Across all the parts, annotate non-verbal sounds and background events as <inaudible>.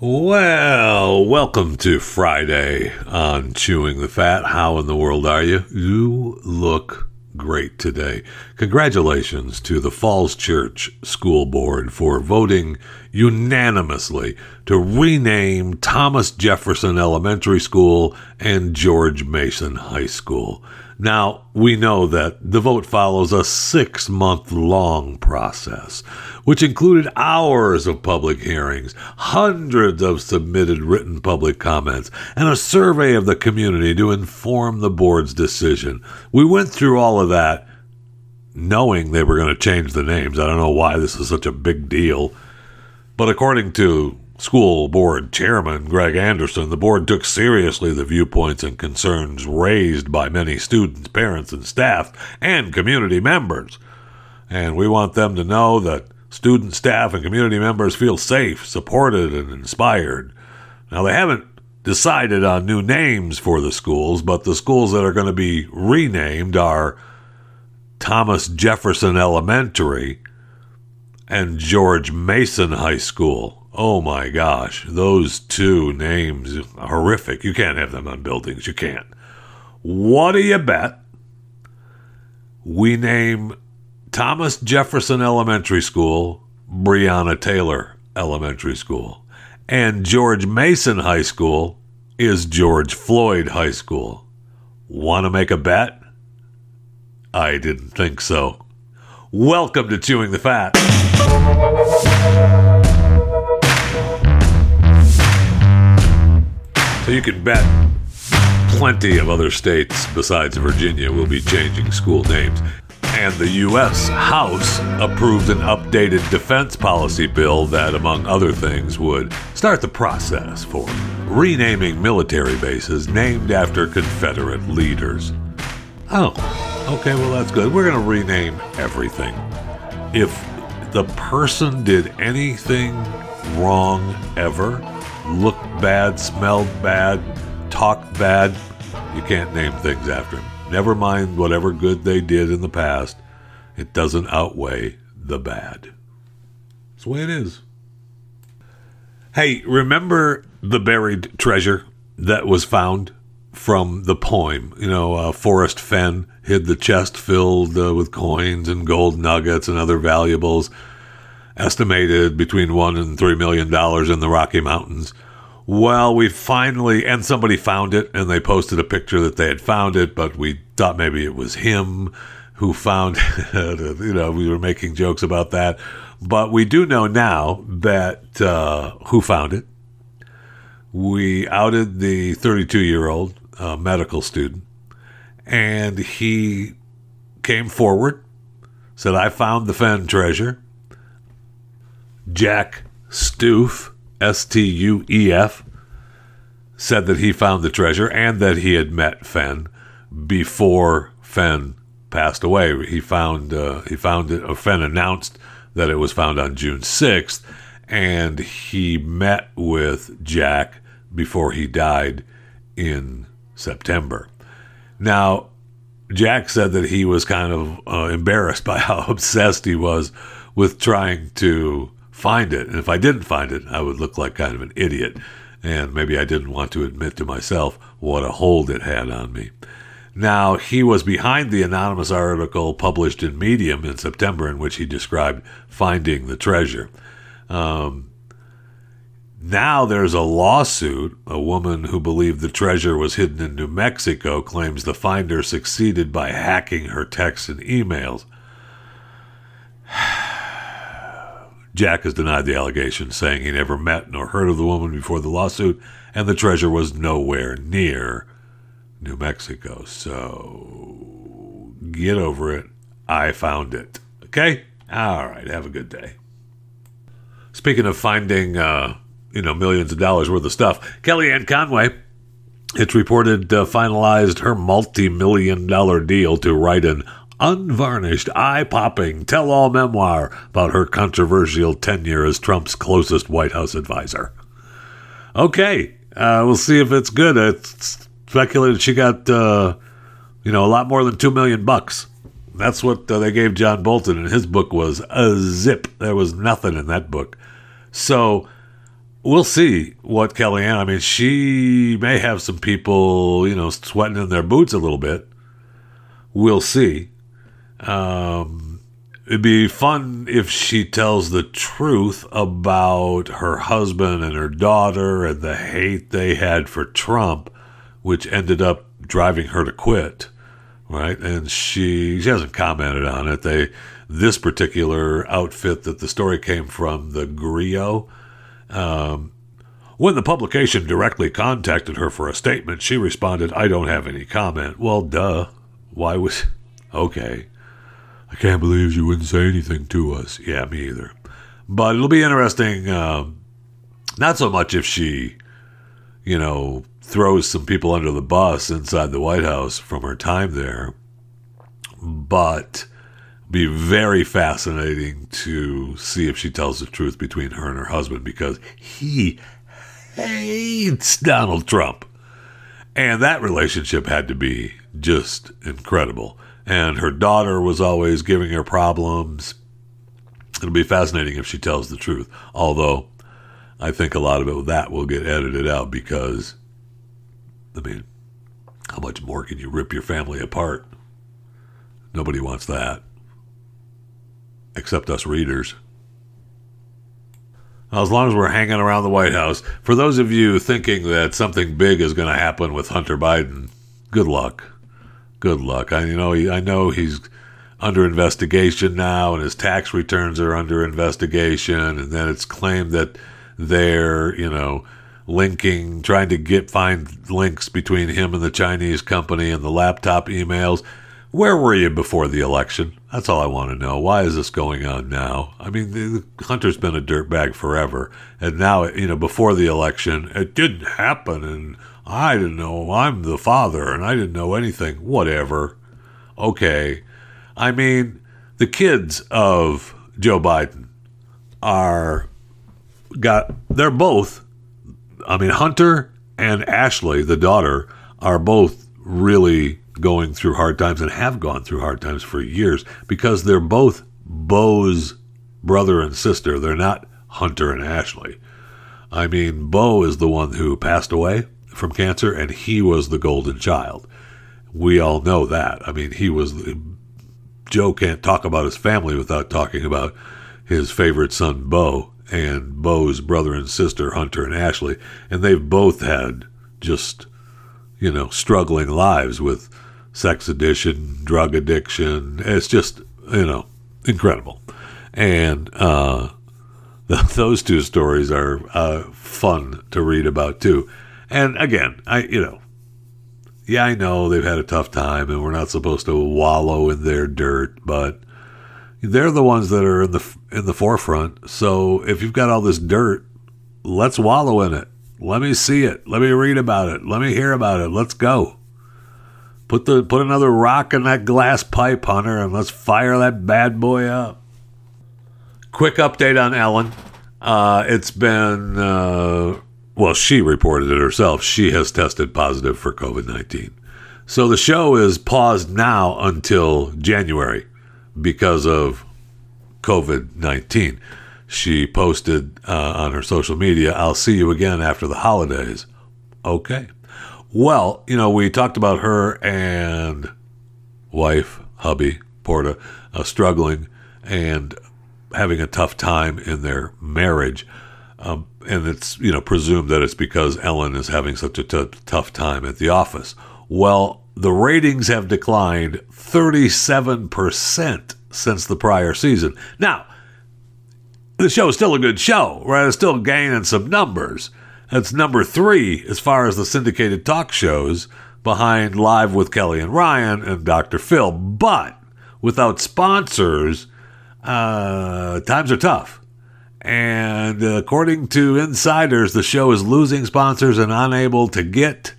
Well, welcome to Friday on Chewing the Fat. How in the world are you? You look great today. Congratulations to the Falls Church School Board for voting unanimously to rename Thomas Jefferson Elementary School and George Mason High School. Now, we know that the vote follows a six month long process, which included hours of public hearings, hundreds of submitted written public comments, and a survey of the community to inform the board's decision. We went through all of that knowing they were going to change the names. I don't know why this is such a big deal. But according to school board chairman Greg Anderson, the board took seriously the viewpoints and concerns raised by many students, parents, and staff, and community members. And we want them to know that student, staff, and community members feel safe, supported, and inspired. Now, they haven't decided on new names for the schools, but the schools that are going to be renamed are Thomas Jefferson Elementary and George Mason High School. Oh my gosh, those two names horrific. You can't have them on buildings. You can't. What do you bet? We name Thomas Jefferson Elementary School Breonna Taylor Elementary School. And George Mason High School is George Floyd High School. Want to make a bet? I didn't think so. Welcome to Chewing the Fat. So you can bet plenty of other states besides Virginia will be changing school names. And the U.S. House approved an updated defense policy bill that, among other things, would start the process for renaming military bases named after Confederate leaders. Oh, okay, well, that's good. We're going to rename everything. If the person did anything wrong ever, looked bad, smelled bad, talked bad, you can't name things after him. Never mind whatever good they did in the past, it doesn't outweigh the bad. That's the way it is. Hey, remember the buried treasure that was found from the poem? You know, uh, Forrest Fenn hid the chest filled uh, with coins and gold nuggets and other valuables estimated between one and three million dollars in the Rocky Mountains. Well, we finally, and somebody found it, and they posted a picture that they had found it, but we thought maybe it was him who found <laughs> it. you know, we were making jokes about that. But we do know now that uh, who found it. We outed the 32 year old uh, medical student, and he came forward, said, I found the Fenn treasure. Jack Stuef, S T U E F, said that he found the treasure and that he had met Fenn before Fenn passed away. He found uh, he found it. Or Fenn announced that it was found on June sixth, and he met with Jack before he died in September. Now, Jack said that he was kind of uh, embarrassed by how <laughs> obsessed he was with trying to find it. And if I didn't find it, I would look like kind of an idiot. And maybe I didn't want to admit to myself what a hold it had on me. Now, he was behind the anonymous article published in Medium in September in which he described finding the treasure. Um, now there's a lawsuit. A woman who believed the treasure was hidden in New Mexico claims the finder succeeded by hacking her texts and emails. <sighs> Jack has denied the allegation, saying he never met nor heard of the woman before the lawsuit, and the treasure was nowhere near New Mexico. So get over it. I found it. Okay? All right. Have a good day. Speaking of finding, uh, you know, millions of dollars worth of stuff, Kellyanne Conway it's reported uh, finalized her multi million dollar deal to write an unvarnished, eye popping tell all memoir about her controversial tenure as Trump's closest White House advisor. Okay, uh, we'll see if it's good. It's speculated she got, uh, you know, a lot more than two million bucks. That's what uh, they gave John Bolton, and his book was a zip. There was nothing in that book. So we'll see what Kellyanne. I mean, she may have some people, you know, sweating in their boots a little bit. We'll see. Um, it'd be fun if she tells the truth about her husband and her daughter and the hate they had for Trump, which ended up driving her to quit. Right, and she she hasn't commented on it. They this particular outfit that the story came from, the Grio. Um, when the publication directly contacted her for a statement, she responded, I don't have any comment. Well, duh. Why was. <laughs> Okay. I can't believe she wouldn't say anything to us. Yeah, me either. But it'll be interesting. Um, not so much if she, you know, throws some people under the bus inside the White House from her time there, but be very fascinating to see if she tells the truth between her and her husband because he hates Donald Trump. And that relationship had to be just incredible and her daughter was always giving her problems. It'll be fascinating if she tells the truth. Although I think a lot of it that will get edited out because I mean, how much more can you rip your family apart? Nobody wants that. Except us readers. Now, As long as we're hanging around the White House, for those of you thinking that something big is going to happen with Hunter Biden, good luck good luck. I you know I know he's under investigation now, and his tax returns are under investigation, and then it's claimed that they're you know linking, trying to get find links between him and the Chinese company and the laptop emails. Where were you before the election? That's all I want to know. Why is this going on now? I mean, the, Hunter's been a dirtbag forever, and now you know before the election, it didn't happen, and I didn't know. I'm the father and I didn't know anything. Whatever. Okay. I mean, the kids of Joe Biden are got, they're both, I mean, Hunter and Ashley, the daughter, are both really going through hard times and have gone through hard times for years because they're both Beau's brother and sister. They're not Hunter and Ashley. I mean, Beau is the one who passed away from cancer, and he was the golden child. We all know that. I mean, he was. Joe can't talk about his family without talking about his favorite son, Beau, and Beau's brother and sister, Hunter and Ashley. And they've both had just, you know, struggling lives with sex addiction, drug addiction. It's just, you know, incredible. And uh, <laughs> those two stories are uh, fun to read about, too. And again, I you know, yeah, I know they've had a tough time, and we're not supposed to wallow in their dirt, but they're the ones that are in the in the forefront. So if you've got all this dirt, let's wallow in it. Let me see it. Let me read about it. Let me hear about it. Let's go. Put the put another rock in that glass pipe, Hunter, and let's fire that bad boy up. Quick update on Ellen. Uh, it's been uh, well, she reported it herself. She has tested positive for COVID 19. So the show is paused now until January because of COVID 19. She posted uh, on her social media, I'll see you again after the holidays. Okay. Well, you know, we talked about her and wife, hubby, Portia, uh, struggling and having a tough time in their marriage. Um, and it's you know presumed that it's because Ellen is having such a t- tough time at the office. Well, the ratings have declined 37% since the prior season. Now, the show is still a good show, right? It's still gaining some numbers. It's number three as far as the syndicated talk shows behind Live with Kelly and Ryan and Dr. Phil. But without sponsors, uh, times are tough. And according to insiders, the show is losing sponsors and unable to get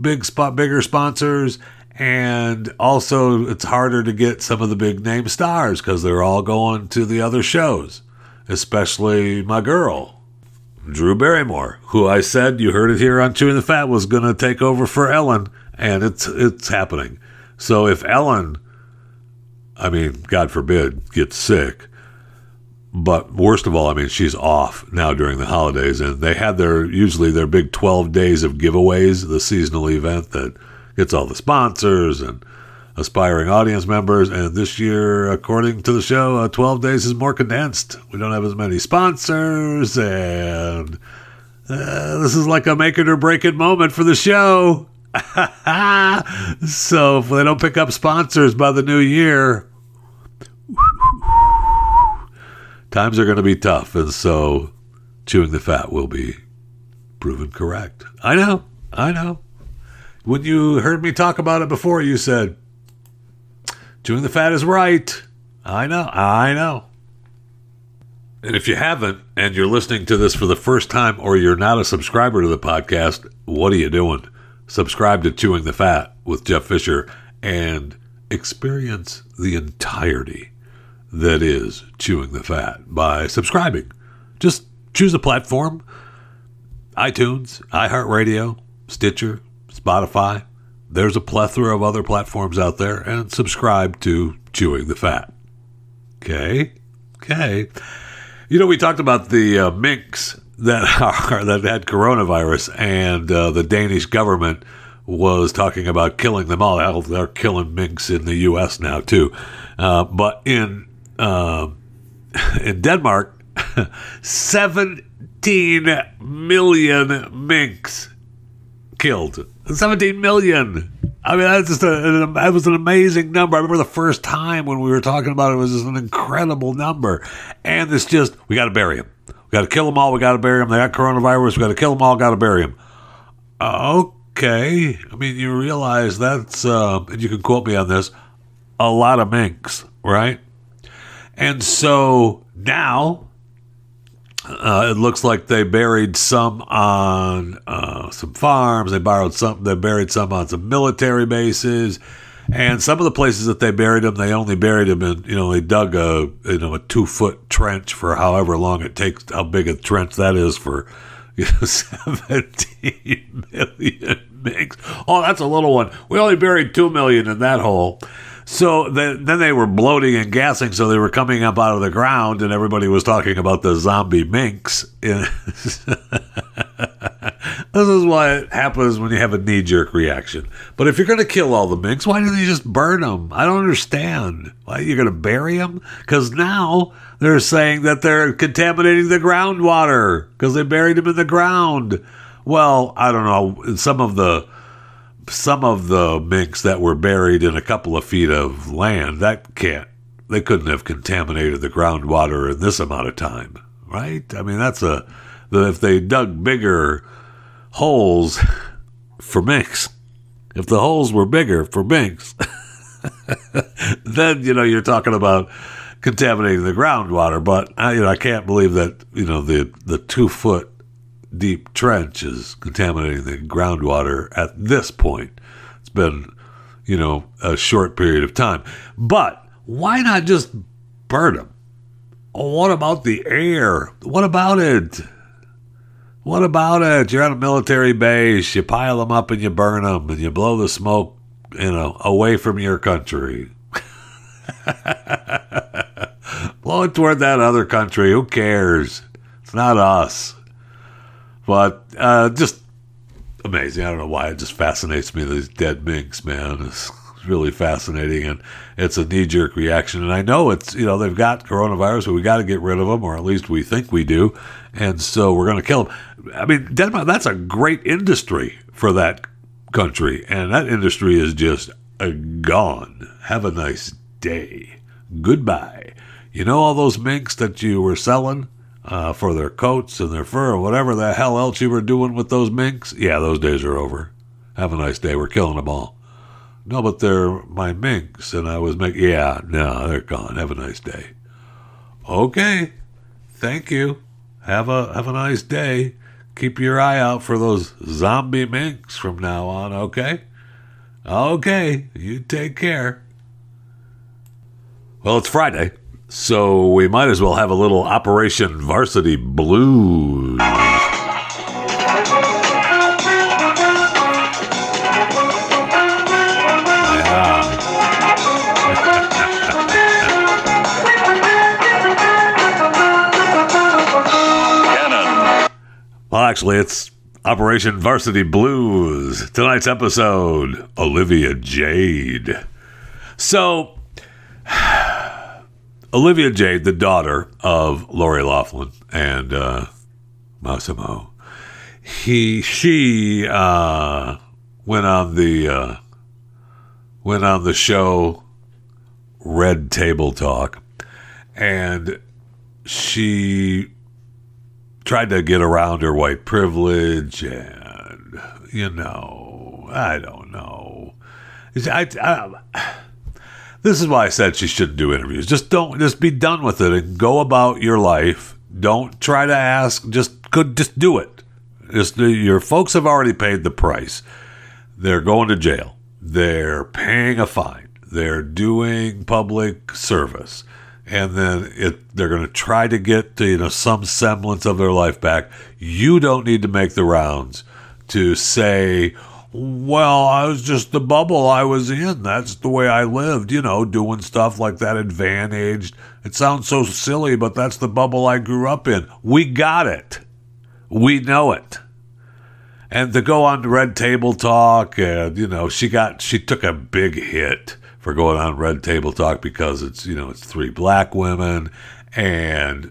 big spot, bigger sponsors, and also it's harder to get some of the big name stars because they're all going to the other shows, especially my girl, Drew Barrymore, who I said you heard it here on Chewing the Fat was going to take over for Ellen, and it's it's happening. So if Ellen, I mean, God forbid, gets sick, but worst of all, I mean, she's off now during the holidays, and they had their usually their big twelve days of giveaways, the seasonal event that gets all the sponsors and aspiring audience members. And this year, according to the show, uh, 12 days is more condensed. We don't have as many sponsors, and uh, this is like a make it or break it moment for the show. <laughs> so if they don't pick up sponsors by the new year, times are going to be tough. And so chewing the fat will be proven correct. I know. I know. When you heard me talk about it before, you said, chewing the fat is right. I know. I know. And if you haven't, and you're listening to this for the first time, or you're not a subscriber to the podcast, what are you doing? Subscribe to Chewing the Fat with Jeff Fisher and experience the entirety that is Chewing the Fat by subscribing. Just choose a platform iTunes, iHeartRadio, Stitcher, Spotify. There's a plethora of other platforms out there, and subscribe to Chewing the Fat. Okay? Okay. You know, we talked about the uh, minks that <laughs> are that had coronavirus, and uh, the Danish government was talking about killing them all. They're killing minks in the U.S. now too, uh, but in uh, <laughs> in Denmark, <laughs> seventeen million minks killed. Seventeen million. I mean, that's just a, that was an amazing number. I remember the first time when we were talking about it, it was just an incredible number. And it's just, we got to bury them. We got to kill them all. We got to bury them. They got coronavirus. We got to kill them all. Got to bury them. Okay. I mean, you realize that's, uh, and you can quote me on this, a lot of minks, right? And so now uh, it looks like they buried some on uh, some farms. They borrowed some. They buried some on some military bases, and some of the places that they buried them, they only buried them in. You know, they dug a you know a two foot trench for however long it takes. How big a trench that is for <laughs> you know, seventeen <laughs> million minks. Oh, that's a little one. We only buried two million in that hole. So then, then they were bloating and gassing, so they were coming up out of the ground, and everybody was talking about the zombie minks. <laughs> this is what happens when you have a knee jerk reaction. But if you're going to kill all the minks, why don't you just burn them? I don't understand. Why you're going to bury them? Because now they're saying that they're contaminating the groundwater because they buried them in the ground. Well, I don't know. Some of the some of the minks that were buried in a couple of feet of land, that can't, they couldn't have contaminated the groundwater in this amount of time, right? I mean, that's a, the, if they dug bigger holes <laughs> for minks, if the holes were bigger for minks, <laughs> then, you know, you're talking about contaminating the groundwater. But, I, you know, I can't believe that, you know, the, the two foot deep trench is contaminating the groundwater at this point. It's been, you know, a short period of time. But why not just burn them? Oh, what about the air? What about it? What about it? You're on a military base, you pile them up and you burn them, and you blow the smoke, you know, away from your country. <laughs> blow it toward that other country. Who cares? It's not us. But uh, just amazing. I don't know why it just fascinates me. These dead minks, man, it's really fascinating, and it's a knee jerk reaction. And I know it's you know they've got coronavirus, so we got to get rid of them, or at least we think we do, and so we're going to kill them. I mean, Denmark. That's a great industry for that country, and that industry is just gone. Have a nice day. Goodbye. You know all those minks that you were selling? Uh, for their coats and their fur or whatever the hell else you were doing with those minks, yeah, those days are over. Have a nice day. We're killing them all. No, but they're my minks, and I was making. Yeah, no, they're gone. Have a nice day. Okay, thank you. Have a have a nice day. keep your eye out for those zombie minks from now on, okay? Okay, you take care. Well, it's Friday, so we might as well have a little Operation Varsity Blues. Well, actually, it's Operation Varsity Blues. Tonight's episode Olivia Jade. So, Olivia Jade, the daughter of Lori Loughlin and uh, Mossimo, he she uh, went on the uh, went on the show Red Table Talk, and she tried to get around her white privilege and you know i don't know. I, I, this is why i said she shouldn't do interviews. Just don't just be done with it and go about your life. Don't try to ask just could just do it. Just uh, your folks have already paid the price. They're going to jail. They're paying a fine. They're doing public service. And then it, they're going to try to get to, you know some semblance of their life back. You don't need to make the rounds to say, "Well, I was just the bubble I was in. That's the way I lived." You know, doing stuff like that advantaged. It sounds so silly, but that's the bubble I grew up in. We got it. We know it. And to go on Red Table Talk, and you know, she got she took a big hit for going on Red Table Talk because it's you know it's three black women, and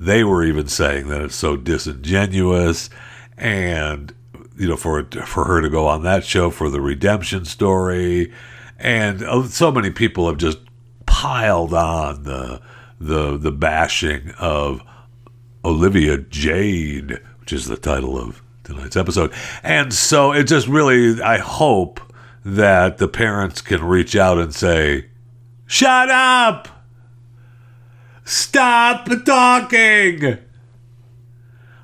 they were even saying that it's so disingenuous, and you know for for her to go on that show for the redemption story, and uh, so many people have just piled on the the the bashing of Olivia Jade, which is the title of tonight's episode, and so it just really I hope that the parents can reach out and say, Shut up! Stop talking!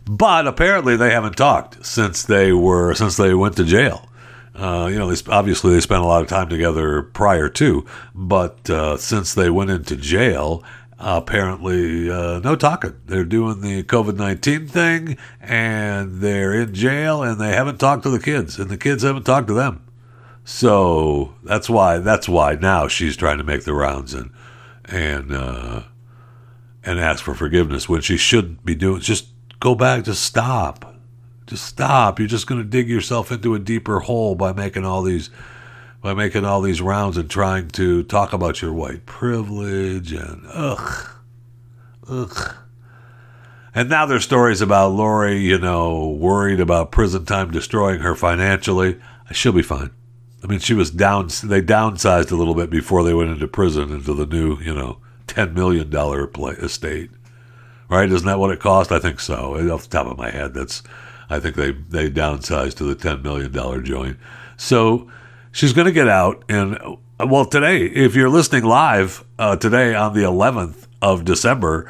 But apparently they haven't talked since they were since they went to jail. Uh, you know, they, obviously they spent a lot of time together prior to, but uh, since they went into jail, apparently uh, no talking. They're doing the COVID nineteen thing, and they're in jail, and they haven't talked to the kids, and the kids haven't talked to them. So that's why that's why now she's trying to make the rounds and and uh, and ask for forgiveness when she shouldn't be doing. Just go back. Just stop. Just stop. You're just going to dig yourself into a deeper hole by making all these by making all these rounds and trying to talk about your white privilege and ugh, ugh. And now there's stories about Lori, you know, worried about prison time destroying her financially. She'll be fine. I mean, she was down. They downsized a little bit before they went into prison into the new, you know, ten million dollar estate. Right? Isn't that what it cost? I think so. Off the top of my head, that's. I think they they downsized to the ten million dollar joint. So she's going to get out, and well, today, if you're listening live uh, today on the 11th of December,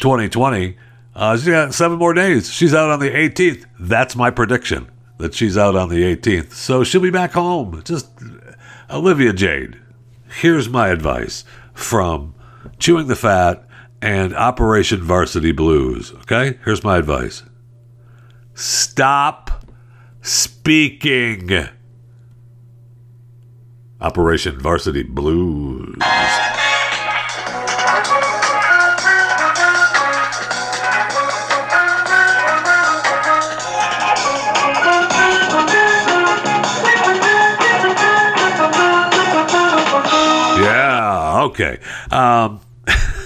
2020, uh, she's got seven more days. She's out on the 18th. That's my prediction that she's out on the 18th. So she'll be back home. Just Olivia Jade. Here's my advice from Chewing the Fat and Operation Varsity Blues. Okay? Here's my advice stop speaking. Operation Varsity Blues. Yeah, okay. Um,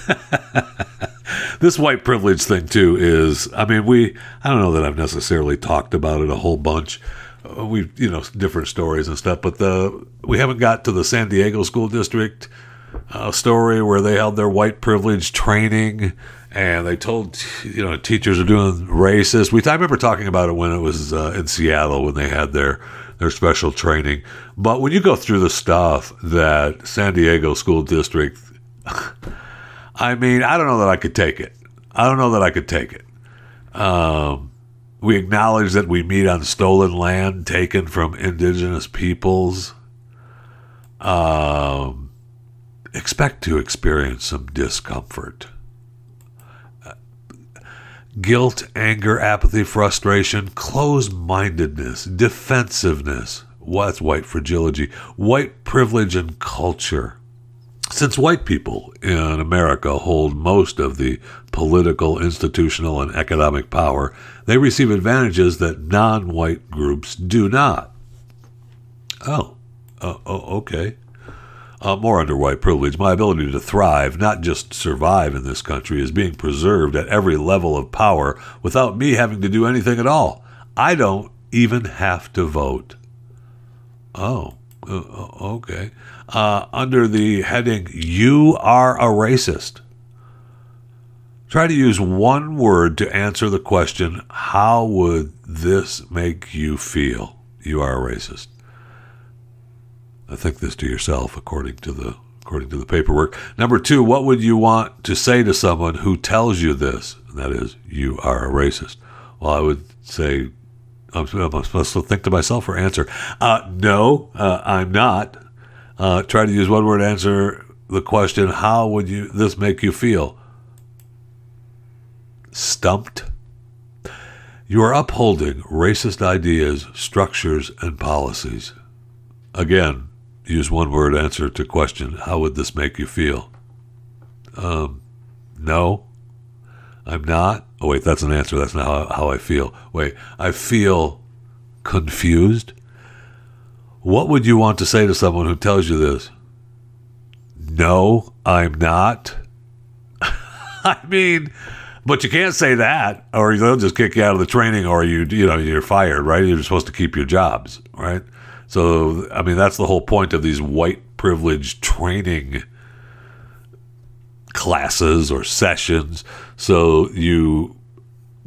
<laughs> this white privilege thing too is, I mean, we. I don't know that I've necessarily talked about it a whole bunch. Uh, we, you know, different stories and stuff, but the we haven't got to the San Diego school district uh, story where they held their white privilege training and they told you know teachers are doing racist. We I remember talking about it when it was uh, in Seattle when they had their their special training. But when you go through the stuff that San Diego School District, <laughs> I mean, I don't know that I could take it. I don't know that I could take it. Um, We acknowledge that we meet on stolen land taken from indigenous peoples. Um, expect to experience some discomfort. Guilt, anger, apathy, frustration, closed mindedness, defensiveness. What's white fragility? White privilege and culture. Since white people in America hold most of the political, institutional, and economic power, they receive advantages that non white groups do not. Oh, uh, oh okay uh, more under white privilege, my ability to thrive, not just survive in this country, is being preserved at every level of power without me having to do anything at all. I don't even have to vote. Oh, uh, uh okay. Uh, under the heading, You Are a Racist. Try to use one word to answer the question, How would this make you feel? You are a racist I think this to yourself according to the according to the paperwork. Number two, what would you want to say to someone who tells you this? And that is, you are a racist. Well, I would say, I'm, I'm supposed to think to myself or answer, uh, no, uh, I'm not. Uh, try to use one word answer the question, how would you this make you feel? Stumped. You are upholding racist ideas, structures, and policies. Again, use one word answer to question how would this make you feel um, no i'm not oh wait that's an answer that's not how, how i feel wait i feel confused what would you want to say to someone who tells you this? No i'm not. <laughs> I mean but you can't say that or they'll just kick you out of the training or you you know you're fired right? You're supposed to keep your jobs right? So, I mean, that's the whole point of these white privilege training classes or sessions. So you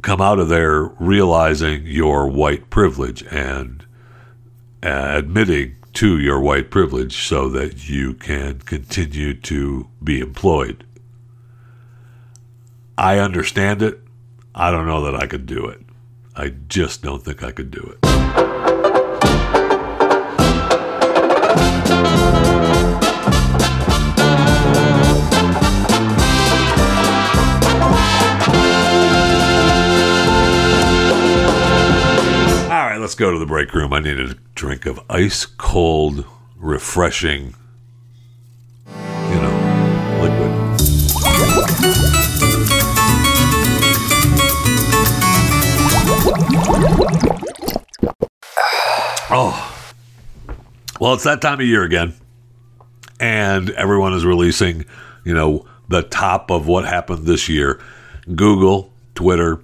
come out of there realizing your white privilege and Uh, admitting to your white privilege so that you can continue to be employed. I understand it. I don't know that I could do it. I just don't think I could do it. Go to the break room. I need a drink of ice cold, refreshing, you know, liquid. Oh, well, it's that time of year again, and everyone is releasing, you know, the top of what happened this year. Google, Twitter,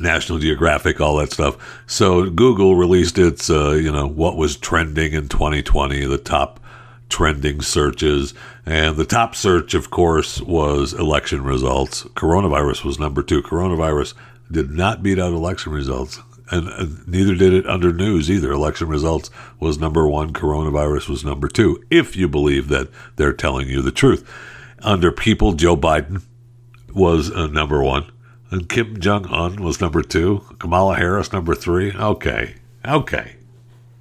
National Geographic, all that stuff. So Google released its, uh, you know, what was trending in 2020, the top trending searches. And the top search, of course, was election results. Coronavirus was number two. Coronavirus did not beat out election results. And, and neither did it under news either. Election results was number one, coronavirus was number two, if you believe that they're telling you the truth. Under people, Joe Biden was uh, number one and Kim Jong Un was number two. Kamala Harris number three. Okay, okay,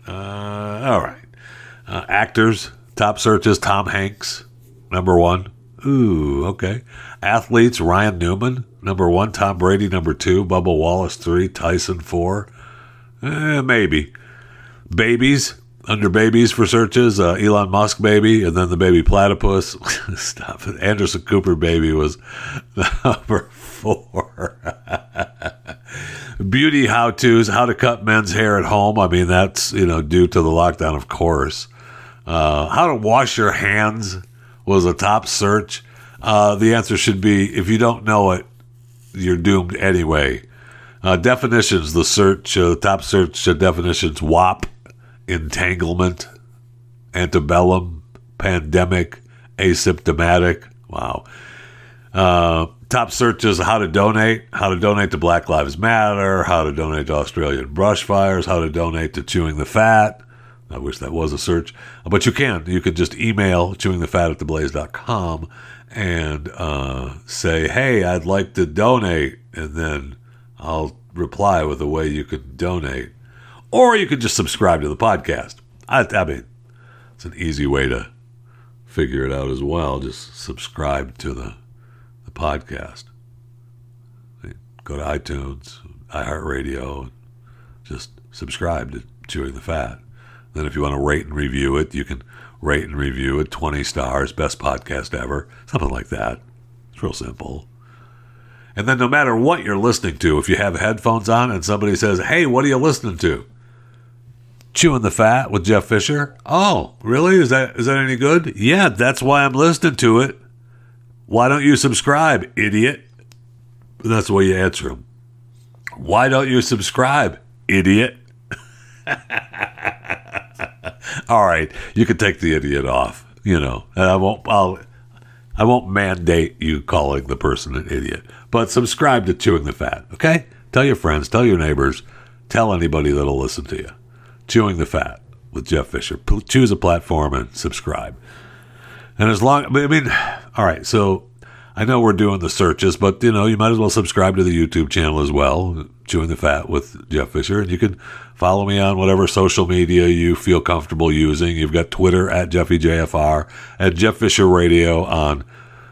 uh, all right. Uh, actors top searches: Tom Hanks number one. Ooh, okay. Athletes: Ryan Newman number one. Tom Brady number two. Bubba Wallace three. Tyson four. Eh, maybe. Babies under babies for searches, uh, Elon Musk baby, and then the baby platypus. <laughs> Stop it. Anderson Cooper baby was <laughs> number four. <laughs> Beauty how tos, how to cut men's hair at home. I mean, that's, you know, due to the lockdown, of course. Uh, how to wash your hands was a top search. Uh, the answer should be if you don't know it, you're doomed anyway. Uh, definitions, the search, uh, top search uh, definitions WAP, entanglement, antebellum, pandemic, asymptomatic. Wow. Uh, top searches how to donate, how to donate to Black Lives Matter, how to donate to Australian brush fires, how to donate to Chewing the Fat. I wish that was a search, but you can. You could just email chewingthefat at theblaze.com and uh, say, hey, I'd like to donate. And then I'll reply with a way you could donate, or you could just subscribe to the podcast. I, I mean, it's an easy way to figure it out as well. Just subscribe to the podcast. Go to iTunes, iHeartRadio, just subscribe to Chewing the Fat. Then, if you want to rate and review it, you can rate and review it 20 stars, best podcast ever, something like that. It's real simple. And then, no matter what you're listening to, if you have headphones on and somebody says, Hey, what are you listening to? Chewing the Fat with Jeff Fisher. Oh, really? Is that is that any good? Yeah, that's why I'm listening to it. Why don't you subscribe, idiot? That's the way you answer them. Why don't you subscribe, idiot? <laughs> All right, you can take the idiot off, you know, and I won't. I'll. I won't mandate you calling the person an idiot, but subscribe to Chewing the Fat, okay? Tell your friends, tell your neighbors, tell anybody that'll listen to you. Chewing the Fat with Jeff Fisher. P- choose a platform and subscribe. And as long, I mean, all right, so I know we're doing the searches, but you know, you might as well subscribe to the YouTube channel as well, Chewing the Fat with Jeff Fisher. And you can follow me on whatever social media you feel comfortable using. You've got Twitter at JeffyJFR, at Jeff Fisher Radio on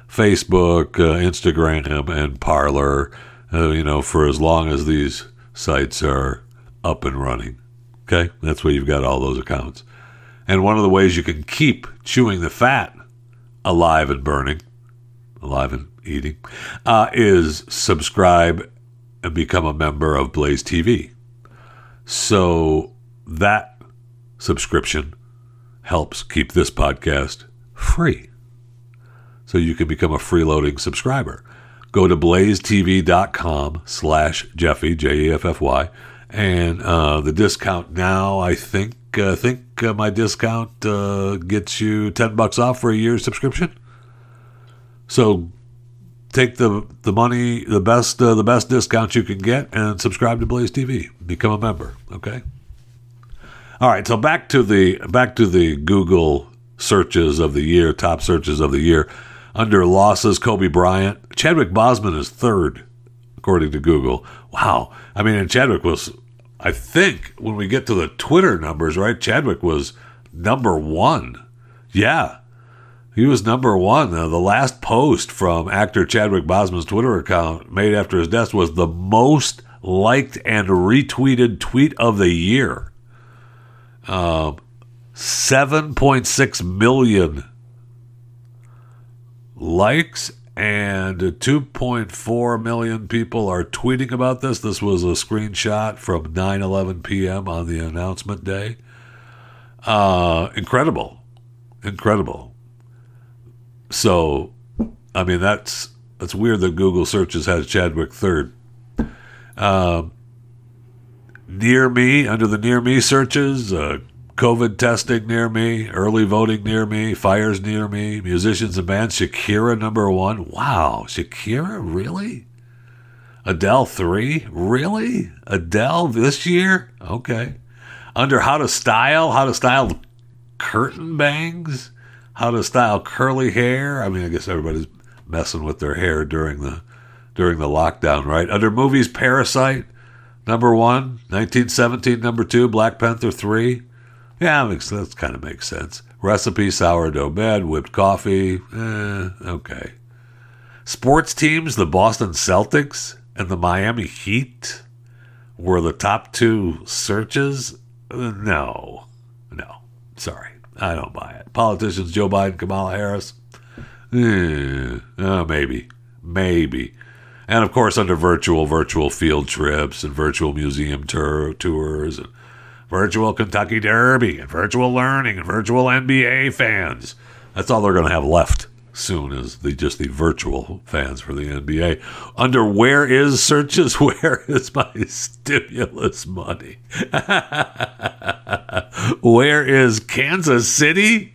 Facebook, uh, Instagram, and Parler, uh, you know, for as long as these sites are up and running. Okay? That's where you've got all those accounts. And one of the ways you can keep chewing the fat alive and burning, alive and eating, uh, is subscribe and become a member of Blaze TV. So that subscription helps keep this podcast free. So you can become a freeloading subscriber. Go to blazetv.com slash Jeffy, J-E-F-F-Y, and uh, the discount now, I think, uh, think uh, my discount uh, gets you 10 bucks off for a year's subscription. So take the the money, the best uh, the best discount you can get, and subscribe to Blaze TV. Become a member. Okay. All right. So back to the back to the Google searches of the year, top searches of the year. Under losses, Kobe Bryant, Chadwick Boseman is third, according to Google. Wow. I mean, and Chadwick was, I think, when we get to the Twitter numbers, right? Chadwick was number one. Yeah. He was number one. Uh, the last post from actor Chadwick Boseman's Twitter account made after his death was the most liked and retweeted tweet of the year. Um, 7.6 million likes and 2.4 million people are tweeting about this. This was a screenshot from 9 11 p.m. on the announcement day. Uh, incredible. Incredible. So, I mean, that's that's weird that Google searches has Chadwick third. Um, near me, under the near me searches, uh, COVID testing near me, early voting near me, fires near me, musicians and bands. Shakira number one. Wow, Shakira really? Adele three, really? Adele this year? Okay. Under how to style, how to style curtain bangs, how to style curly hair. I mean, I guess everybody's messing with their hair during the during the lockdown, right? Under movies, Parasite number one, 1917 number two, Black Panther three. Yeah, that kind of makes sense. Recipe, sourdough bread, whipped coffee. Eh, okay. Sports teams, the Boston Celtics and the Miami Heat were the top two searches. No, no, sorry, I don't buy it. Politicians, Joe Biden, Kamala Harris. Eh, oh, maybe, maybe. And of course, under virtual, virtual field trips and virtual museum tour, tours and virtual Kentucky Derby and virtual learning and virtual NBA fans. That's all they're going to have left soon is the just the virtual fans for the NBA. Under where is searches, <laughs> where is my stimulus money? <laughs> where is Kansas City?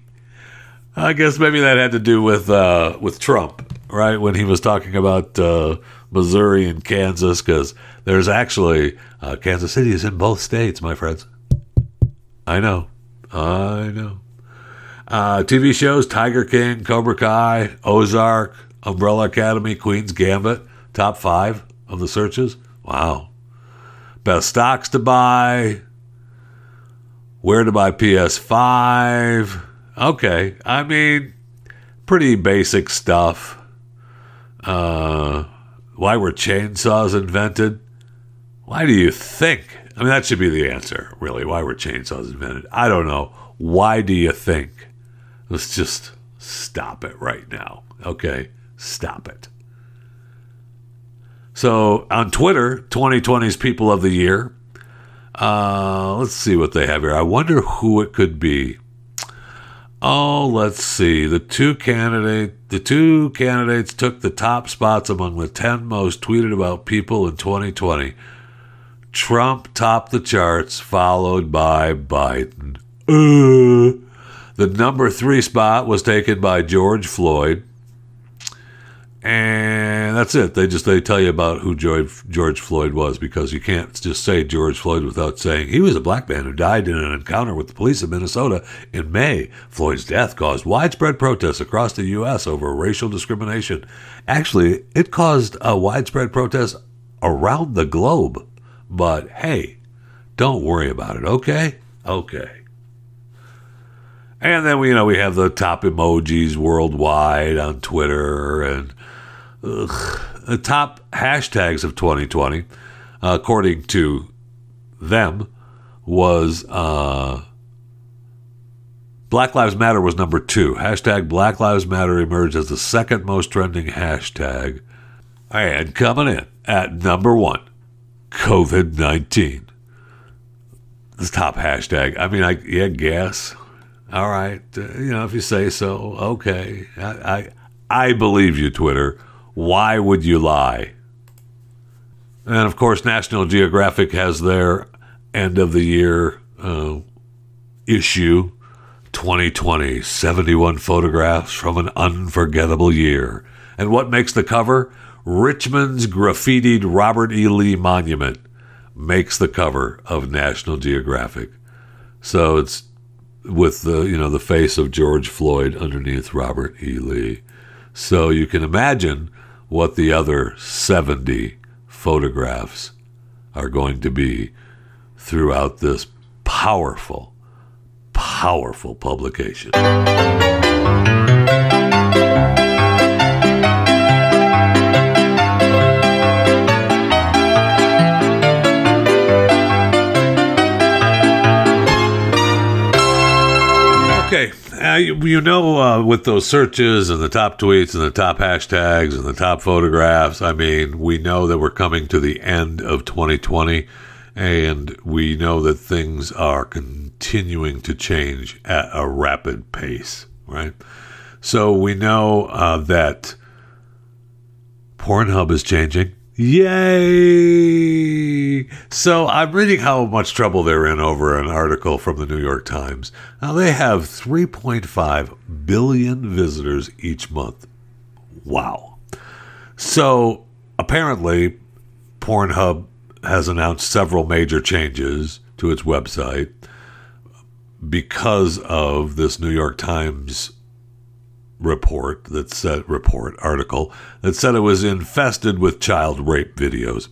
I guess maybe that had to do with uh, with Trump, right? When he was talking about uh, Missouri and Kansas, because there's actually uh, Kansas City is in both states, my friends. I know. I know. Uh, TV shows Tiger King, Cobra Kai, Ozark, Umbrella Academy, Queen's Gambit, top five of the searches. Wow. best stocks to buy, where to buy PS5. Okay, I mean, pretty basic stuff. Uh, why were chainsaws invented? Why do you think? I mean, that should be the answer, really. Why were chainsaws invented? I don't know. Why do you think? Let's just stop it right now. Okay? Stop it. So on Twitter, 2020's People of the Year. Uh, let's see what they have here. I wonder who it could be. Oh, let's see. The two candidate, the two candidates took the top spots among the 10 most tweeted about people in 2020. Trump topped the charts, followed by Biden. Uh, the number three spot was taken by George Floyd and that's it. They just they tell you about who George, George Floyd was because you can't just say George Floyd without saying he was a black man who died in an encounter with the police in Minnesota in May. Floyd's death caused widespread protests across the U.S. over racial discrimination. Actually, it caused a widespread protest around the globe. But hey, don't worry about it. Okay, okay. And then we, you know, we have the top emojis worldwide on Twitter and ugh, the top hashtags of 2020, uh, according to them, was uh, Black Lives Matter was number two. Hashtag Black Lives Matter emerged as the second most trending hashtag. And coming in at number one, COVID 19. The top hashtag. I mean, I yeah, guess. All right, uh, you know, if you say so, okay. I, I I believe you, Twitter. Why would you lie? And of course, National Geographic has their end of the year uh, issue 2020 71 photographs from an unforgettable year. And what makes the cover? Richmond's graffitied Robert E. Lee Monument makes the cover of National Geographic. So it's with the you know the face of George Floyd underneath Robert E. Lee. So you can imagine what the other 70 photographs are going to be throughout this powerful, powerful publication. Uh, you, you, know, uh, with those searches and the top tweets and the top hashtags and the top photographs, I mean, we know that we're coming to the end of 2020 and we know that things are continuing to change at a rapid pace, right? So we know uh, that Pornhub is changing. Yay! So I'm reading how much trouble they're in over an article from the New York Times. Now they have 3.5 billion visitors each month. Wow. So apparently, Pornhub has announced several major changes to its website because of this New York Times report that said report article that said it was infested with child rape videos.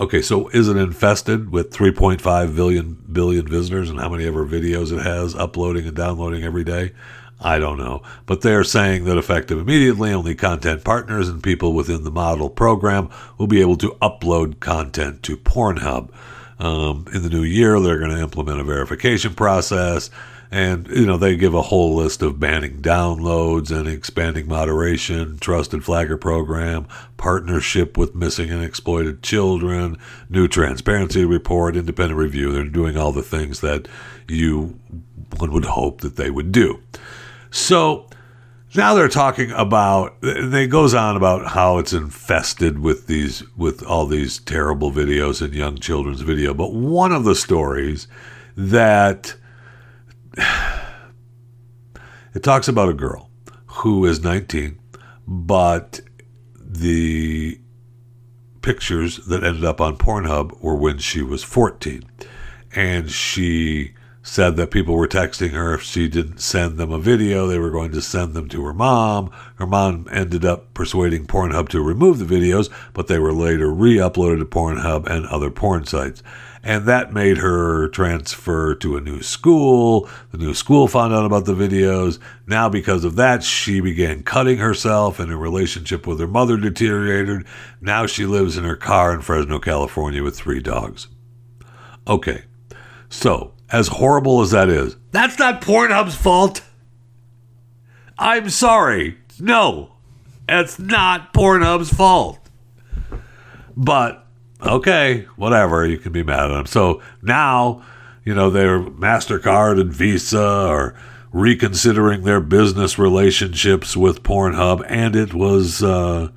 Okay, so is it infested with 3.5 billion billion visitors and how many ever videos it has uploading and downloading every day? I don't know. But they're saying that effective immediately, only content partners and people within the model program will be able to upload content to Pornhub. Um, in the new year, they're going to implement a verification process and you know they give a whole list of banning downloads and expanding moderation trusted flagger program partnership with missing and exploited children new transparency report independent review. They're doing all the things that you one would hope that they would do. So now they're talking about they goes on about how it's infested with these with all these terrible videos and young children's video. But one of the stories that <sighs> it talks about a girl who is 19, but the pictures that ended up on Pornhub were when she was 14. And she said that people were texting her if she didn't send them a video, they were going to send them to her mom. Her mom ended up persuading Pornhub to remove the videos, but they were later re uploaded to Pornhub and other porn sites. And that made her transfer to a new school. The new school found out about the videos. Now, because of that, she began cutting herself, and her relationship with her mother deteriorated. Now she lives in her car in Fresno, California with three dogs. Okay, so as horrible as that is, that's not Pornhub's fault. I'm sorry. No, it's not Pornhub's fault. But okay, whatever. You can be mad at them. So now, you know, their MasterCard and Visa are reconsidering their business relationships with Pornhub, and it was, uh,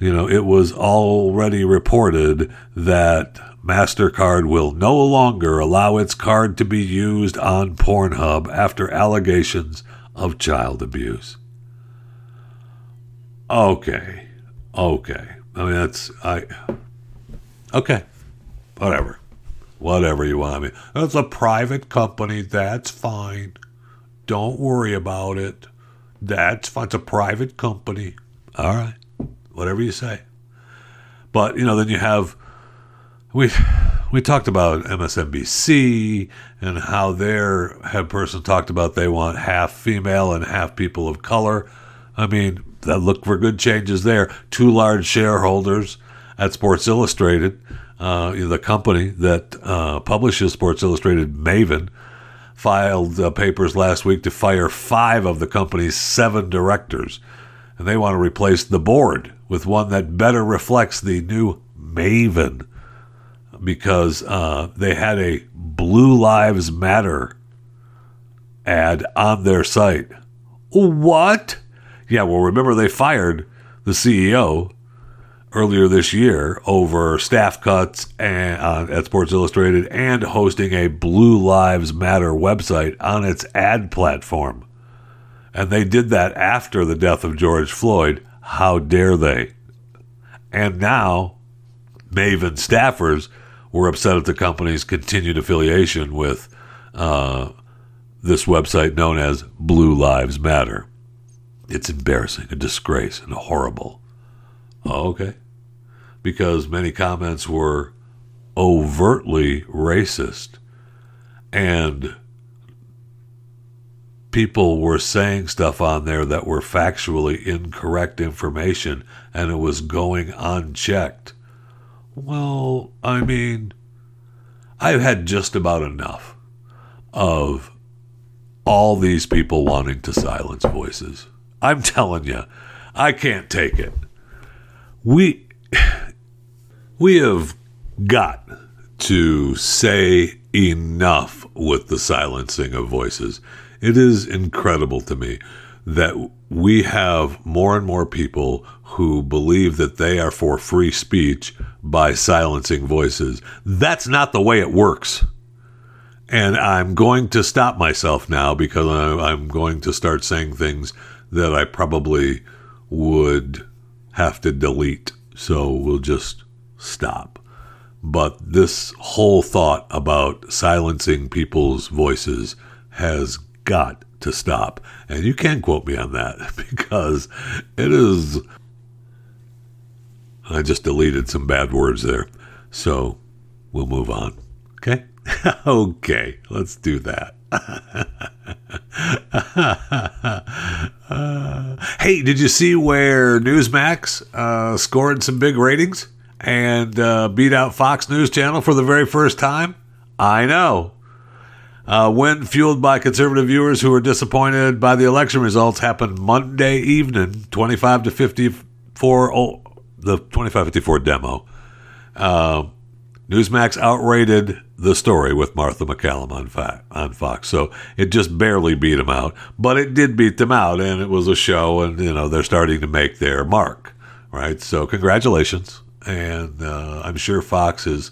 you know, it was already reported that MasterCard will no longer allow its card to be used on Pornhub after allegations of child abuse. Okay. Okay. I mean, that's, I, okay. Whatever. Whatever you want. I mean, it's a private company. That's fine. Don't worry about it. That's fine. It's a private company. All right. Whatever you say. But, you know, then you have we we talked about MSNBC and how their head person talked about they want half female and half people of color. I mean, that look for good changes there. Two large shareholders at Sports Illustrated, uh, the company that uh, publishes Sports Illustrated, Maven, filed uh, papers last week to fire five of the company's seven directors. And they want to replace the board with one that better reflects the new Maven because uh, they had a Blue Lives Matter ad on their site. What? Yeah, well, remember they fired the CEO earlier this year over staff cuts and, uh, at Sports Illustrated and hosting a Blue Lives Matter website on its ad platform. And they did that after the death of George Floyd. How dare they? And now, Maven staffers were upset at the company's continued affiliation with uh, this website known as Blue Lives Matter. It's embarrassing, a disgrace, and horrible. Oh, okay. Because many comments were overtly racist. And people were saying stuff on there that were factually incorrect information, and it was going unchecked. Well, I mean, I've had just about enough of all these people wanting to silence voices. I'm telling you, I can't take it. We we have got to say enough with the silencing of voices. It is incredible to me that we have more and more people who believe that they are for free speech by silencing voices. That's not the way it works. And I'm going to stop myself now because I'm going to start saying things that I probably would have to delete. So we'll just stop. But this whole thought about silencing people's voices has got to stop. And you can quote me on that <laughs> because it is I just deleted some bad words there. So we'll move on. Okay? <laughs> okay, let's do that. <laughs> uh, hey, did you see where Newsmax uh, scored some big ratings and uh, beat out Fox News Channel for the very first time? I know. Uh, win fueled by conservative viewers who were disappointed by the election results happened Monday evening, 25 to 54 the 2554 demo, uh, Newsmax outrated the story with Martha MacCallum on, fa- on Fox. So it just barely beat them out, but it did beat them out, and it was a show, and you know they're starting to make their mark, right? So congratulations, and uh, I'm sure Fox is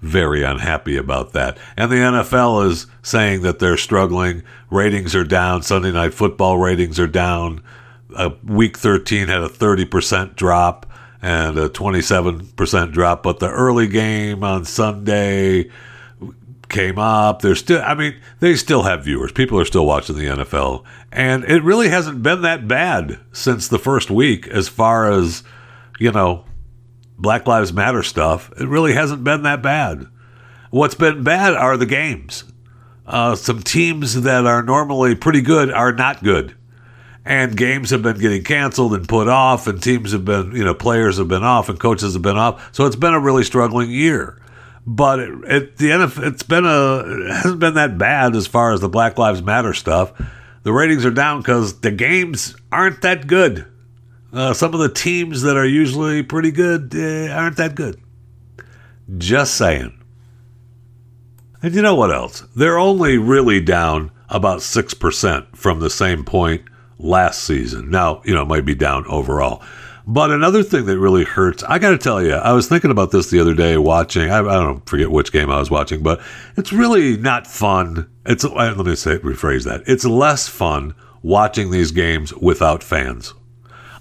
very unhappy about that. And the NFL is saying that they're struggling. Ratings are down. Sunday night football ratings are down. Uh, week 13 had a 30% drop and a 27% drop. But the early game on Sunday came up. There's still, I mean, they still have viewers. People are still watching the NFL. And it really hasn't been that bad since the first week as far as, you know, Black Lives Matter stuff. It really hasn't been that bad. What's been bad are the games. Uh, some teams that are normally pretty good are not good. And games have been getting canceled and put off, and teams have been, you know, players have been off, and coaches have been off. So it's been a really struggling year but it, it, the NFL, it's been a it hasn't been that bad as far as the Black Lives Matter stuff. The ratings are down because the games aren't that good. Uh, some of the teams that are usually pretty good uh, aren't that good. Just saying. And you know what else? They're only really down about 6% from the same point last season. Now, you know, it might be down overall. But another thing that really hurts, I got to tell you, I was thinking about this the other day watching. I, I, don't forget which game I was watching, but it's really not fun. It's let me say rephrase that. It's less fun watching these games without fans.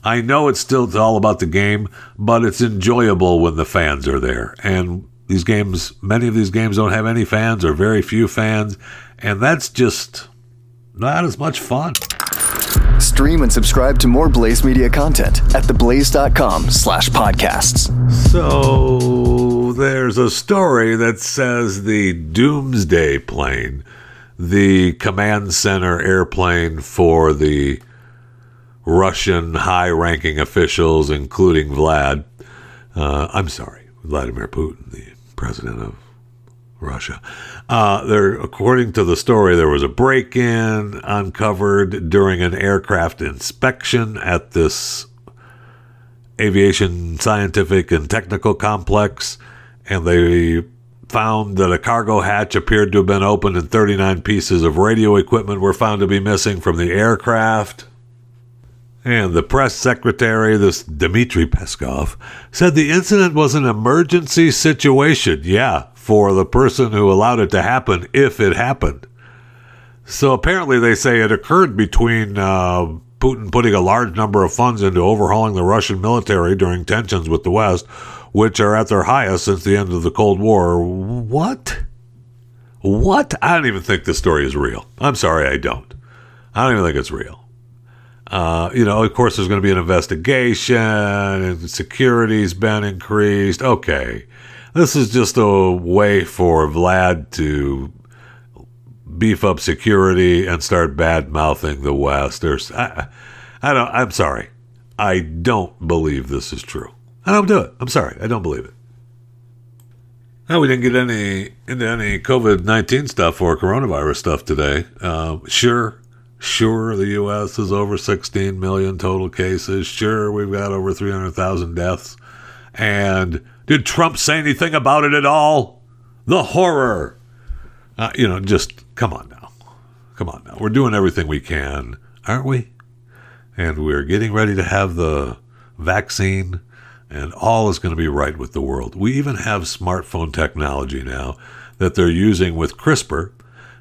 I know it's still all about the game, but it's enjoyable when the fans are there. And these games, many of these games don't have any fans or very few fans, and that's just not as much fun. Stream and subscribe to more Blaze Media content at theblaze.com slash podcasts. So there's a story that says the Doomsday plane, the command center airplane for the Russian high ranking officials, including Vlad, uh, I'm sorry, Vladimir Putin, the president of Russia. Uh, there, according to the story, there was a break-in uncovered during an aircraft inspection at this aviation scientific and technical complex, and they found that a cargo hatch appeared to have been opened and 39 pieces of radio equipment were found to be missing from the aircraft. And the press secretary, this Dmitry Peskov, said the incident was an emergency situation. Yeah, for the person who allowed it to happen if it happened. So apparently, they say it occurred between uh, Putin putting a large number of funds into overhauling the Russian military during tensions with the West, which are at their highest since the end of the Cold War. What? What? I don't even think this story is real. I'm sorry, I don't. I don't even think it's real. Uh, you know, of course, there's going to be an investigation, and security's been increased. Okay. This is just a way for Vlad to beef up security and start bad mouthing the West. There's, I, I don't. I'm sorry. I don't believe this is true. I don't do it. I'm sorry. I don't believe it. Now we didn't get any into any COVID nineteen stuff or coronavirus stuff today. Uh, sure, sure, the U.S. is over 16 million total cases. Sure, we've got over 300,000 deaths, and did Trump say anything about it at all? The horror. Uh, you know, just come on now. Come on now. We're doing everything we can, aren't we? And we're getting ready to have the vaccine, and all is going to be right with the world. We even have smartphone technology now that they're using with CRISPR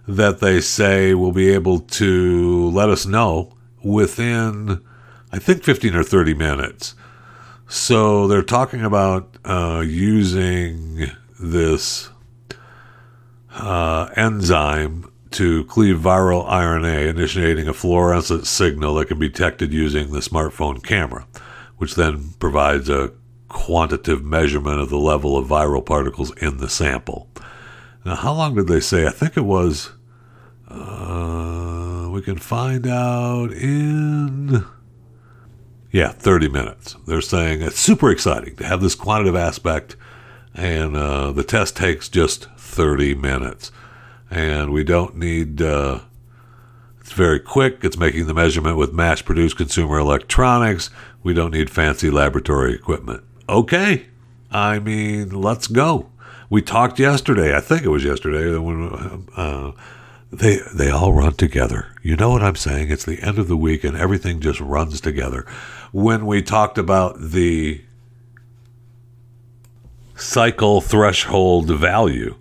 that they say will be able to let us know within, I think, 15 or 30 minutes so they're talking about uh, using this uh, enzyme to cleave viral RNA, initiating a fluorescent signal that can be detected using the smartphone camera, which then provides a quantitative measurement of the level of viral particles in the sample. Now, how long did they say? I think it was. Uh, we can find out in yeah, 30 minutes. They're saying it's super exciting to have this quantitative aspect, and uh, the test takes just 30 minutes. And we don't need, uh, it's very quick. It's making the measurement with mass produced consumer electronics. We don't need fancy laboratory equipment. Okay. I mean, let's go. We talked yesterday, I think it was yesterday, when uh, they they all run together. You know what I'm saying? It's the end of the week and everything just runs together when we talked about the cycle threshold value,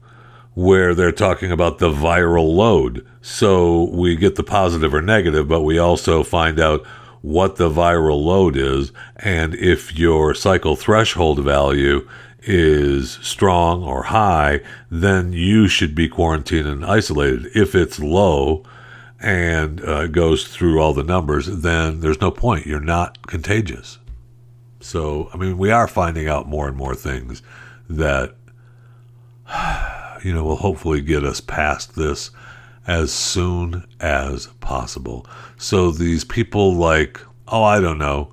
where they're talking about the viral load. So we get the positive or negative, but we also find out what the viral load is, and if your cycle threshold value is strong or high, then you should be quarantined and isolated. If it's low and uh, goes through all the numbers, then there's no point. You're not contagious. So, I mean, we are finding out more and more things that, <sighs> you know, will hopefully get us past this as soon as possible. So these people like, oh, I don't know,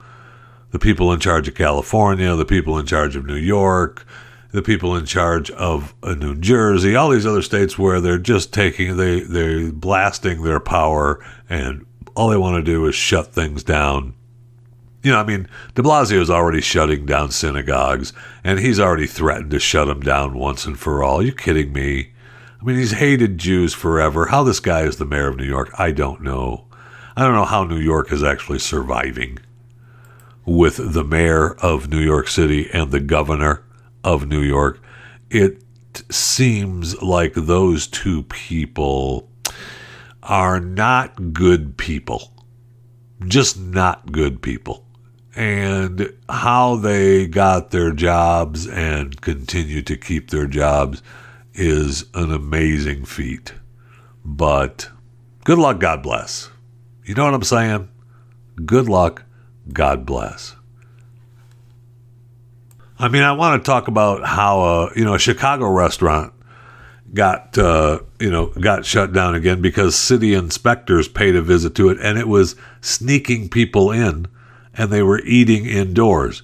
the people in charge of California, the people in charge of New York, the people in charge of uh, New Jersey, all these other states where they're just taking they they're blasting their power and all they want to do is shut things down. You know, I mean, De Blasio is already shutting down synagogues, and he's already threatened to shut them down once and for all. Are you kidding me? I mean, he's hated Jews forever. How this guy is the mayor of New York, I don't know. I don't know how New York is actually surviving with the mayor of New York City and the governor of New York. It seems like those two people are not good people. Just not good people. And how they got their jobs and continue to keep their jobs is an amazing feat. But good luck, God bless. You know what I'm saying? Good luck, God bless. I mean, I want to talk about how uh, you know a Chicago restaurant got uh, you know got shut down again because city inspectors paid a visit to it, and it was sneaking people in, and they were eating indoors.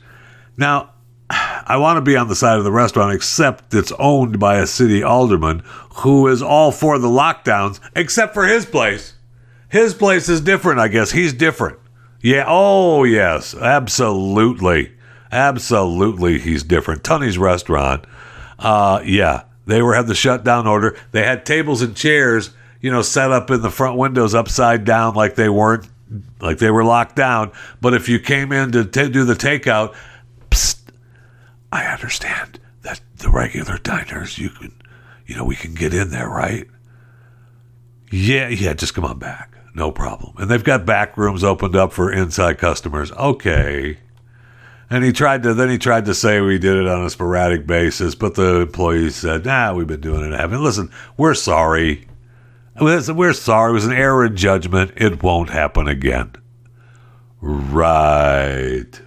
Now, I want to be on the side of the restaurant, except it's owned by a city alderman who is all for the lockdowns, except for his place. His place is different, I guess. He's different. Yeah. Oh, yes. Absolutely. Absolutely. He's different. Tunney's restaurant. Uh, yeah. They were had the shutdown order. They had tables and chairs, you know, set up in the front windows upside down like they weren't like they were locked down. But if you came in to t- do the takeout, I understand that the regular diners, you can, you know, we can get in there, right? Yeah, yeah, just come on back. No problem. And they've got back rooms opened up for inside customers. Okay. And he tried to, then he tried to say we did it on a sporadic basis, but the employees said, nah, we've been doing it. Having listen, we're sorry. We're sorry. It was an error in judgment. It won't happen again. Right.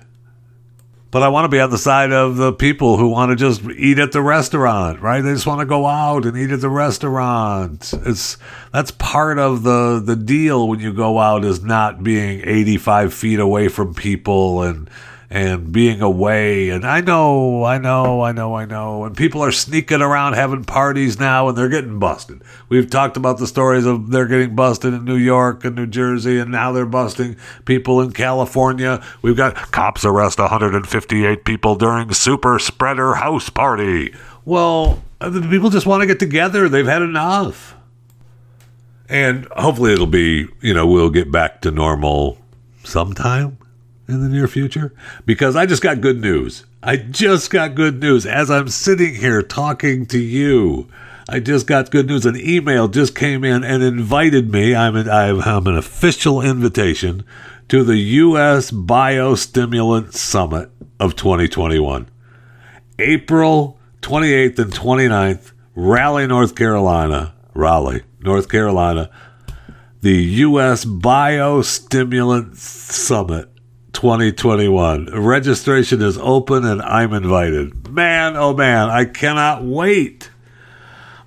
But I want to be on the side of the people who want to just eat at the restaurant, right? They just want to go out and eat at the restaurant. It's that's part of the the deal when you go out is not being 85 feet away from people and and being away. And I know, I know, I know, I know. And people are sneaking around having parties now and they're getting busted. We've talked about the stories of they're getting busted in New York and New Jersey, and now they're busting people in California. We've got cops arrest 158 people during super spreader house party. Well, people just want to get together. They've had enough. And hopefully it'll be, you know, we'll get back to normal sometime in the near future? Because I just got good news. I just got good news as I'm sitting here talking to you. I just got good news. An email just came in and invited me. I'm an, I'm an official invitation to the U.S. Biostimulant Summit of 2021. April 28th and 29th, Raleigh, North Carolina. Raleigh, North Carolina. The U.S. Biostimulant Summit 2021. Registration is open and I'm invited. Man, oh man, I cannot wait.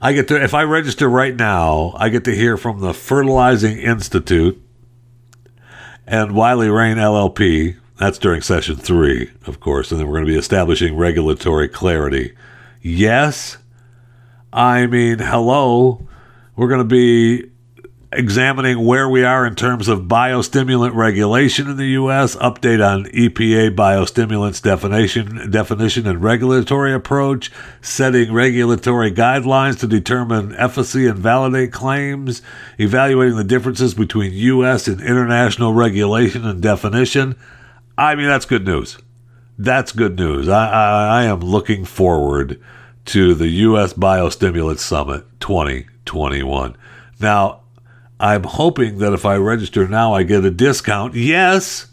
I get to, if I register right now, I get to hear from the Fertilizing Institute and Wiley Rein LLP. That's during session three, of course, and then we're going to be establishing regulatory clarity. Yes, I mean, hello. We're going to be examining where we are in terms of biostimulant regulation in the U.S., update on EPA biostimulants definition, definition and regulatory approach, setting regulatory guidelines to determine efficacy and validate claims, evaluating the differences between U.S. and international regulation and definition. I mean, that's good news. That's good news. I, I, I am looking forward to the U.S. Biostimulant Summit 2021. Now, I'm hoping that if I register now, I get a discount. Yes,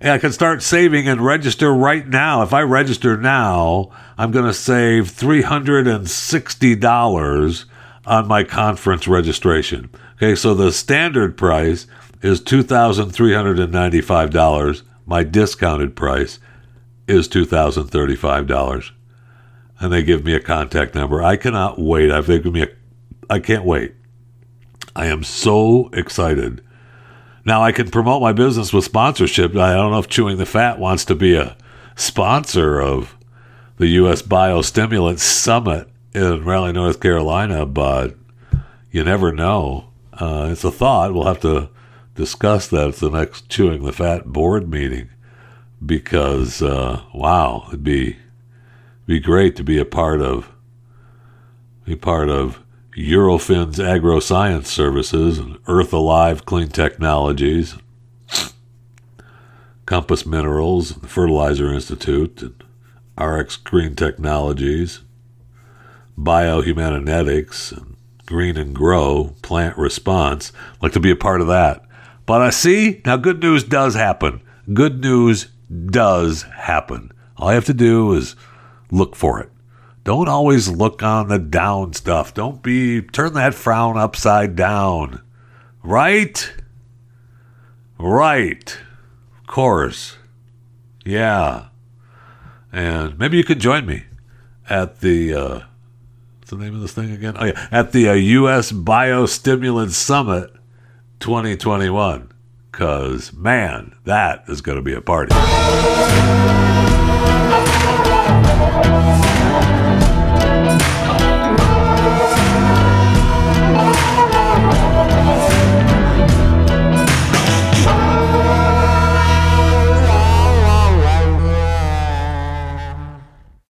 And I can start saving and register right now. If I register now, I'm going to save $360 on my conference registration. Okay, so the standard price is $2,395. My discounted price is $2,035. And they give me a contact number. I cannot wait. I've given me a I can't wait. I am so excited. Now I can promote my business with sponsorship. I don't know if Chewing the Fat wants to be a sponsor of the U.S. Biostimulant Summit in Raleigh, North Carolina, but you never know. Uh, it's a thought. We'll have to discuss that at the next Chewing the Fat board meeting because, uh, wow, it'd be be great to be a part of be part of Eurofins Agroscience Services and Earth Alive Clean Technologies, Compass Minerals, the Fertilizer Institute, and RX Green Technologies, Biohumanetics, and Green and Grow, Plant Response. Like to be a part of that. But I see now good news does happen. Good news does happen. All you have to do is look for it. Don't always look on the down stuff. Don't be, turn that frown upside down. Right? Right. Of course. Yeah. And maybe you could join me at the, uh, what's the name of this thing again? Oh, yeah. At the uh, U.S. Biostimulant Summit 2021. Because, man, that is going to be a party.